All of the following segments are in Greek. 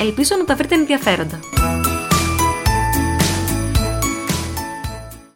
Ελπίζω να τα βρείτε ενδιαφέροντα.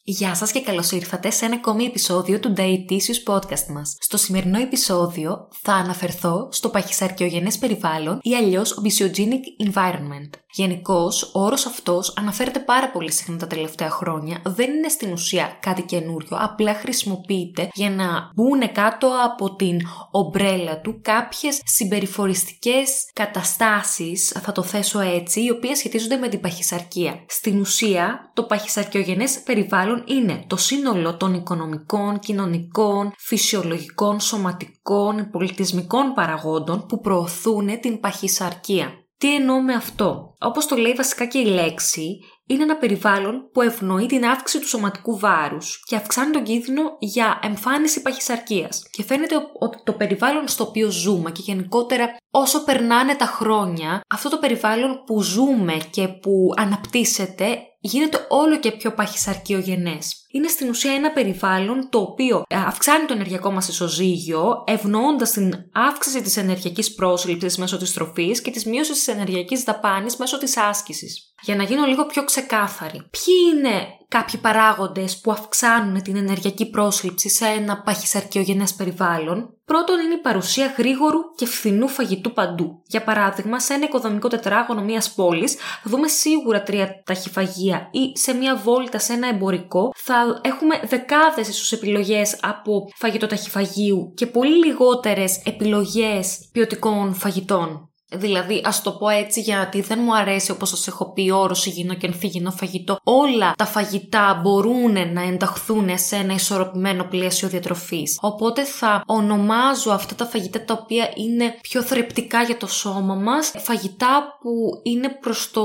Γεια σας και καλώς ήρθατε σε ένα ακόμη επεισόδιο του Dietitious Podcast μας. Στο σημερινό επεισόδιο θα αναφερθώ στο παχυσαρκιογενές περιβάλλον ή αλλιώς obesogenic environment. Γενικώς, ο όρος αυτός αναφέρεται πάρα πολύ συχνά τα τελευταία χρόνια. Δεν είναι στην ουσία κάτι καινούριο, απλά χρησιμοποιείται για να μπουν κάτω από την ομπρέλα του κάποιες συμπεριφοριστικές καταστάσεις, θα το θέσω έτσι, οι οποίες σχετίζονται με την παχυσαρκία. Στην ουσία, το παχυσαρκιογενές περιβάλλον είναι το σύνολο των οικονομικών, κοινωνικών, φυσιολογικών, σωματικών, πολιτισμικών παραγόντων που προωθούν την παχυσαρκία. Τι εννοώ με αυτό; Όπως το λέει βασικά και η λέξη, είναι ένα περιβάλλον που ευνοεί την αύξηση του σωματικού βάρους και αυξάνει τον κίνδυνο για εμφάνιση παχυσαρκίας. Και φαίνεται ότι το περιβάλλον στο οποίο ζούμε και γενικότερα όσο περνάνε τα χρόνια, αυτό το περιβάλλον που ζούμε και που αναπτύσσεται γίνεται όλο και πιο παχυσαρκιογενές. Είναι στην ουσία ένα περιβάλλον το οποίο ε, αυξάνει το ενεργειακό μας ισοζύγιο, ευνοώντας την αύξηση της ενεργειακής πρόσληψης μέσω της τροφής και της μείωσης της ενεργειακής δαπάνης μέσω της άσκησης. Για να γίνω λίγο πιο ξεκάθαρη. Ποιοι είναι κάποιοι παράγοντες που αυξάνουν την ενεργειακή πρόσληψη σε ένα παχυσαρκιογενές περιβάλλον. Πρώτον είναι η παρουσία γρήγορου και φθηνού φαγητού παντού. Για παράδειγμα, σε ένα οικοδομικό τετράγωνο μιας πόλης θα δούμε σίγουρα τρία ταχυφαγεία ή σε μια βόλτα σε ένα εμπορικό θα έχουμε δεκάδες ίσως επιλογές από φαγητό ταχυφαγείου και πολύ λιγότερες επιλογές ποιοτικών φαγητών. Δηλαδή, ας το πω έτσι, γιατί δεν μου αρέσει όπως σας έχω πει, όρος υγιεινό και ανθυγιεινό φαγητό. Όλα τα φαγητά μπορούν να ενταχθούν σε ένα ισορροπημένο πλαίσιο διατροφής. Οπότε θα ονομάζω αυτά τα φαγητά τα οποία είναι πιο θρεπτικά για το σώμα μας, φαγητά που είναι προς το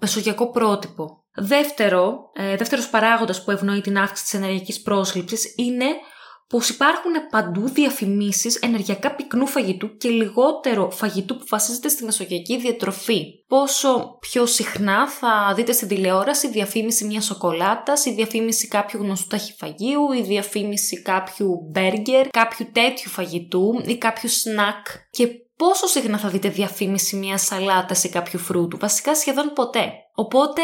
μεσογειακό πρότυπο. Δεύτερο, ε, δεύτερος παράγοντας που ευνοεί την αύξηση της ενεργειακής πρόσληψης είναι πως υπάρχουν παντού διαφημίσεις ενεργειακά πυκνού φαγητού και λιγότερο φαγητού που βασίζεται στη μεσογειακή διατροφή. Πόσο πιο συχνά θα δείτε στην τηλεόραση διαφήμιση μιας σοκολάτας, η διαφήμιση κάποιου γνωστού ταχυφαγείου, η διαφήμιση κάποιου μπέργκερ, κάποιου τέτοιου φαγητού ή κάποιου σνακ και πόσο συχνά θα δείτε διαφήμιση μιας σαλάτας ή κάποιου φρούτου. Βασικά σχεδόν ποτέ. Οπότε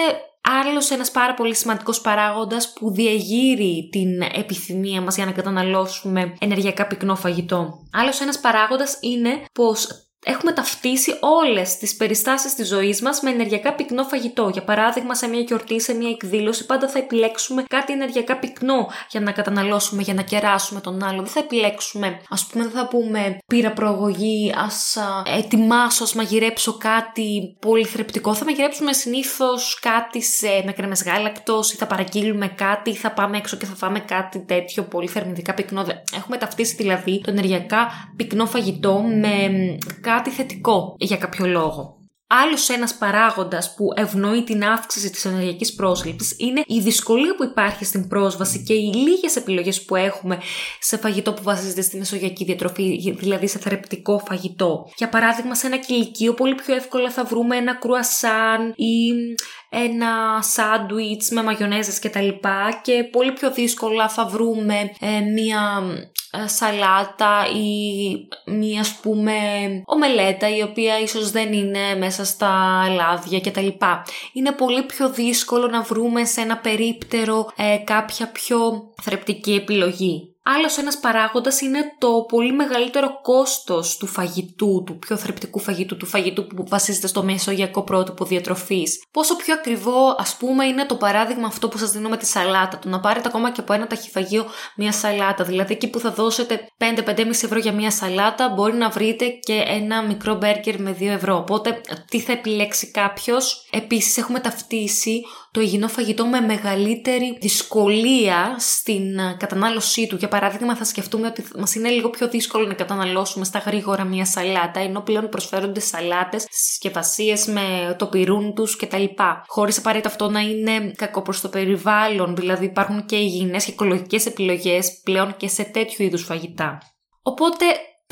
Άλλος ένας πάρα πολύ σημαντικός παράγοντας που διαγείρει την επιθυμία μας για να καταναλώσουμε ενεργειακά πυκνό φαγητό. Άλλος ένας παράγοντας είναι πως έχουμε ταυτίσει όλες τις περιστάσεις της ζωής μας με ενεργειακά πυκνό φαγητό. Για παράδειγμα, σε μια γιορτή, σε μια εκδήλωση, πάντα θα επιλέξουμε κάτι ενεργειακά πυκνό για να καταναλώσουμε, για να κεράσουμε τον άλλο. Δεν θα επιλέξουμε, ας πούμε, δεν θα πούμε πήρα προαγωγή, ας ετοιμάσω, ας μαγειρέψω κάτι πολύ θρεπτικό. Θα μαγειρέψουμε συνήθως κάτι σε, με κρέμες γάλακτος ή θα παραγγείλουμε κάτι ή θα πάμε έξω και θα φάμε κάτι τέτοιο πολύ θερμιδικά πυκνό. Έχουμε ταυτίσει δηλαδή το ενεργειακά πυκνό φαγητό με κάτι θετικό για κάποιο λόγο. Άλλος ένας παράγοντας που ευνοεί την αύξηση της ενεργειακής πρόσληψης είναι η δυσκολία που υπάρχει στην πρόσβαση και οι λίγες επιλογές που έχουμε σε φαγητό που βασίζεται στη μεσογειακή διατροφή, δηλαδή σε θρεπτικό φαγητό. Για παράδειγμα, σε ένα κηλικείο πολύ πιο εύκολα θα βρούμε ένα κρουασάν ή ένα σάντουιτς με μαγιονέζες και τα λοιπά και πολύ πιο δύσκολα θα βρούμε ε, μία ε, σαλάτα ή μία ας πούμε ομελέτα η οποία ίσως δεν είναι μέσα στα λάδια και τα λοιπά. Είναι πολύ πιο δύσκολο να βρούμε σε ένα περίπτερο ε, κάποια πιο θρεπτική επιλογή. Άλλος ένας παράγοντας είναι το πολύ μεγαλύτερο κόστος του φαγητού, του πιο θρεπτικού φαγητού, του φαγητού που βασίζεται στο μεσογειακό πρότυπο διατροφής. Πόσο πιο ακριβό ας πούμε είναι το παράδειγμα αυτό που σας δίνω με τη σαλάτα, το να πάρετε ακόμα και από ένα ταχυφαγείο μια σαλάτα. Δηλαδή εκεί που θα δώσετε 5-5,5 ευρώ για μια σαλάτα μπορεί να βρείτε και ένα μικρό μπέργκερ με 2 ευρώ. Οπότε τι θα επιλέξει κάποιος; Επίσης έχουμε ταυτίσει το υγιεινό φαγητό με μεγαλύτερη δυσκολία στην κατανάλωσή του. Για παράδειγμα, θα σκεφτούμε ότι μας είναι λίγο πιο δύσκολο να καταναλώσουμε στα γρήγορα μία σαλάτα, ενώ πλέον προσφέρονται σαλάτες, συσκευασίες με το πυρούν τους κτλ. Χωρίς απαραίτητα αυτό να είναι κακό προς το περιβάλλον, δηλαδή υπάρχουν και υγιεινές και οικολογικές επιλογές πλέον και σε τέτοιου είδους φαγητά. Οπότε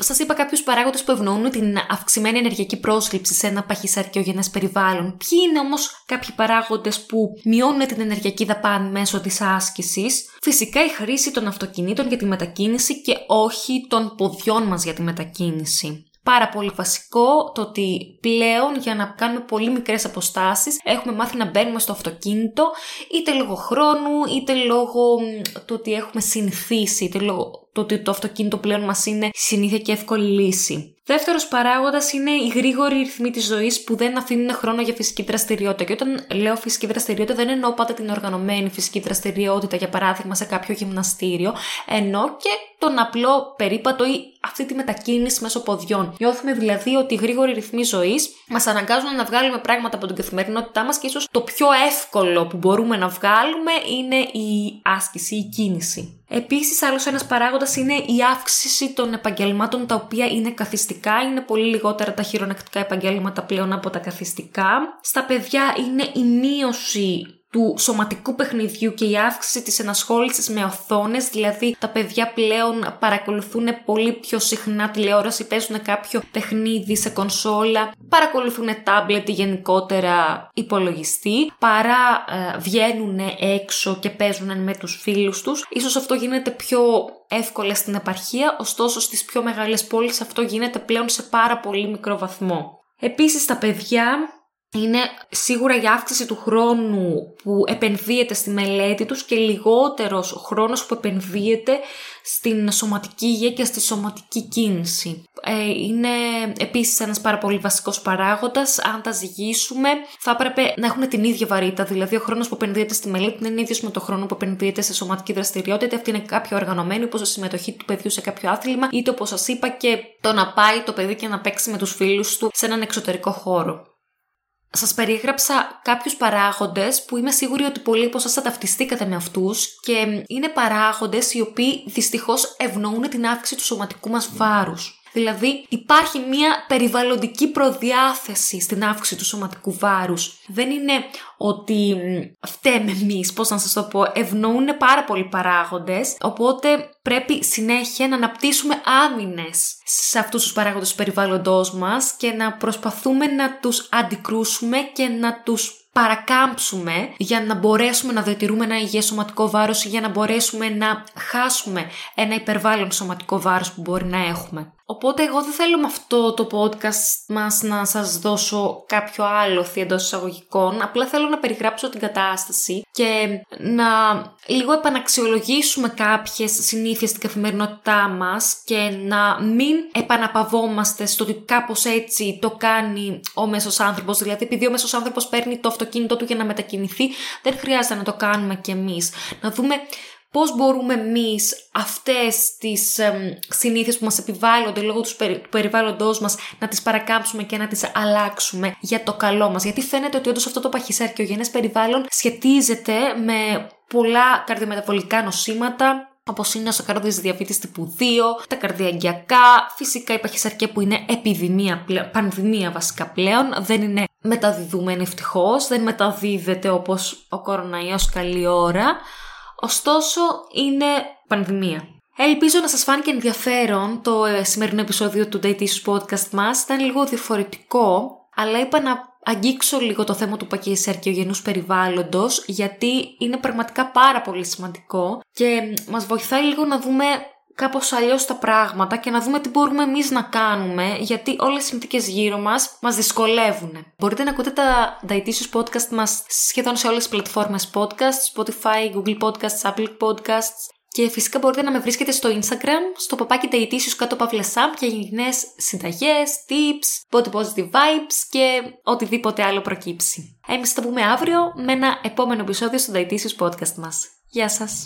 Σας είπα κάποιους παράγοντες που ευνοούν την αυξημένη ενεργειακή πρόσληψη σε ένα παχυσαρκιογενέ περιβάλλον. Ποιοι είναι όμως κάποιοι παράγοντες που μειώνουν την ενεργειακή δαπάνη μέσω της άσκησης; Φυσικά η χρήση των αυτοκινήτων για τη μετακίνηση και όχι των ποδιών μας για τη μετακίνηση πάρα πολύ βασικό το ότι πλέον για να κάνουμε πολύ μικρές αποστάσεις έχουμε μάθει να μπαίνουμε στο αυτοκίνητο είτε λόγω χρόνου είτε λόγω του ότι έχουμε συνηθίσει είτε λόγω του ότι το αυτοκίνητο πλέον μας είναι συνήθεια και εύκολη λύση. Δεύτερος παράγοντας είναι οι γρήγοροι ρυθμοί της ζωής που δεν αφήνουν χρόνο για φυσική δραστηριότητα. Και όταν λέω φυσική δραστηριότητα, δεν εννοώ πάντα την οργανωμένη φυσική δραστηριότητα, για παράδειγμα σε κάποιο γυμναστήριο, ενώ και τον απλό περίπατο ή αυτή τη μετακίνηση μέσω ποδιών. Νιώθουμε δηλαδή ότι οι γρήγοροι ρυθμοί ζωής μας αναγκάζουν να βγάλουμε πράγματα από την καθημερινότητά μας και ίσως το πιο εύκολο που μπορούμε να βγάλουμε είναι η άσκηση, η κίνηση. Επίσης, άλλος ένας παράγοντας είναι η αύξηση των επαγγελμάτων τα οποία είναι καθιστικά. Είναι πολύ λιγότερα τα χειρονακτικά επαγγέλματα πλέον από τα καθιστικά. Στα παιδιά είναι η μείωση του σωματικού παιχνιδιού και η αύξηση της ενασχόλησης με οθόνες, δηλαδή τα παιδιά πλέον παρακολουθούν πολύ πιο συχνά τηλεόραση, παίζουν κάποιο παιχνίδι σε κονσόλα, παρακολουθούν τάμπλετ ή γενικότερα υπολογιστή, παρά ε, βγαίνουν έξω και παίζουν με τους φίλους τους. Ίσως αυτό γίνεται πιο εύκολα στην επαρχία, ωστόσο στις πιο μεγάλες πόλεις αυτό γίνεται πλέον σε πάρα πολύ μικρό βαθμό. Επίσης τα παιδιά είναι σίγουρα η αύξηση του χρόνου που επενδύεται στη μελέτη τους και λιγότερος ο χρόνος που επενδύεται στην σωματική υγεία και στη σωματική κίνηση. Ε, είναι επίσης ένας πάρα πολύ βασικός παράγοντας. Αν τα ζυγίσουμε θα έπρεπε να έχουν την ίδια βαρύτητα. Δηλαδή ο χρόνος που επενδύεται στη μελέτη είναι ίδιος με το χρόνο που επενδύεται σε σωματική δραστηριότητα. Αυτή είναι κάποιο οργανωμένη όπως η συμμετοχή του παιδιού σε κάποιο άθλημα είτε όπως σας είπα και το να πάει το παιδί και να παίξει με τους φίλους του σε έναν εξωτερικό χώρο σας περιέγραψα κάποιους παράγοντες που είμαι σίγουρη ότι πολλοί από σας θα ταυτιστήκατε με αυτούς και είναι παράγοντες οι οποίοι δυστυχώς ευνοούν την αύξηση του σωματικού μας βάρους. Δηλαδή υπάρχει μια περιβαλλοντική προδιάθεση στην αύξηση του σωματικού βάρους. Δεν είναι ότι φταίμε εμείς, πώς να σας το πω, ευνοούν πάρα πολλοί παράγοντες, οπότε πρέπει συνέχεια να αναπτύσσουμε άμυνες σε αυτούς τους παράγοντες του περιβάλλοντός μας και να προσπαθούμε να τους αντικρούσουμε και να τους παρακάμψουμε για να μπορέσουμε να διατηρούμε ένα υγιές σωματικό βάρος ή για να μπορέσουμε να χάσουμε ένα υπερβάλλον σωματικό βάρος που μπορεί να έχουμε. Οπότε εγώ δεν θέλω με αυτό το podcast μας να σας δώσω κάποιο άλλο εντό εισαγωγικών, απλά θέλω να περιγράψω την κατάσταση και να λίγο επαναξιολογήσουμε κάποιες συνήθειες στην καθημερινότητά μας και να μην επαναπαυόμαστε στο ότι κάπως έτσι το κάνει ο μέσος άνθρωπος, δηλαδή επειδή ο μέσος άνθρωπος παίρνει το αυτοκίνητο του για να μετακινηθεί, δεν χρειάζεται να το κάνουμε κι εμείς. Να δούμε πώς μπορούμε εμείς αυτές τις ε, συνήθειες που μας επιβάλλονται λόγω τους περιβάλλοντός μας να τις παρακάμψουμε και να τις αλλάξουμε για το καλό μας. Γιατί φαίνεται ότι όντως αυτό το παχυσαρκιογενές περιβάλλον σχετίζεται με πολλά καρδιομεταβολικά νοσήματα, όπως είναι ο σακαρόδη διαβήτης τύπου 2, τα καρδιαγγειακά, φυσικά η παχυσαρκία που είναι επιδημία, πανδημία βασικά πλέον, δεν είναι μεταδιδούμενη ευτυχώς, δεν μεταδίδεται όπως ο κοροναϊός καλή ώρα. Ωστόσο, είναι πανδημία. Ελπίζω να σας φάνηκε ενδιαφέρον το ε, σημερινό επεισόδιο του Date Podcast μας. Ήταν λίγο διαφορετικό, αλλά είπα να αγγίξω λίγο το θέμα του πακιεσαρκιογενούς περιβάλλοντος, γιατί είναι πραγματικά πάρα πολύ σημαντικό και μας βοηθάει λίγο να δούμε κάπως αλλιώς τα πράγματα και να δούμε τι μπορούμε εμείς να κάνουμε, γιατί όλες οι συνθήκες γύρω μας μας δυσκολεύουν. Μπορείτε να ακούτε τα Dietitious Podcast μας σχεδόν σε όλες τις πλατφόρμες podcast, Spotify, Google Podcasts, Apple Podcasts. Και φυσικά μπορείτε να με βρίσκετε στο Instagram, στο παπάκι Dietitious κάτω παύλα για γενικές συνταγές, tips, body positive vibes και οτιδήποτε άλλο προκύψει. Εμείς θα τα πούμε αύριο με ένα επόμενο επεισόδιο στο Dietitious Podcast μας. Γεια σας!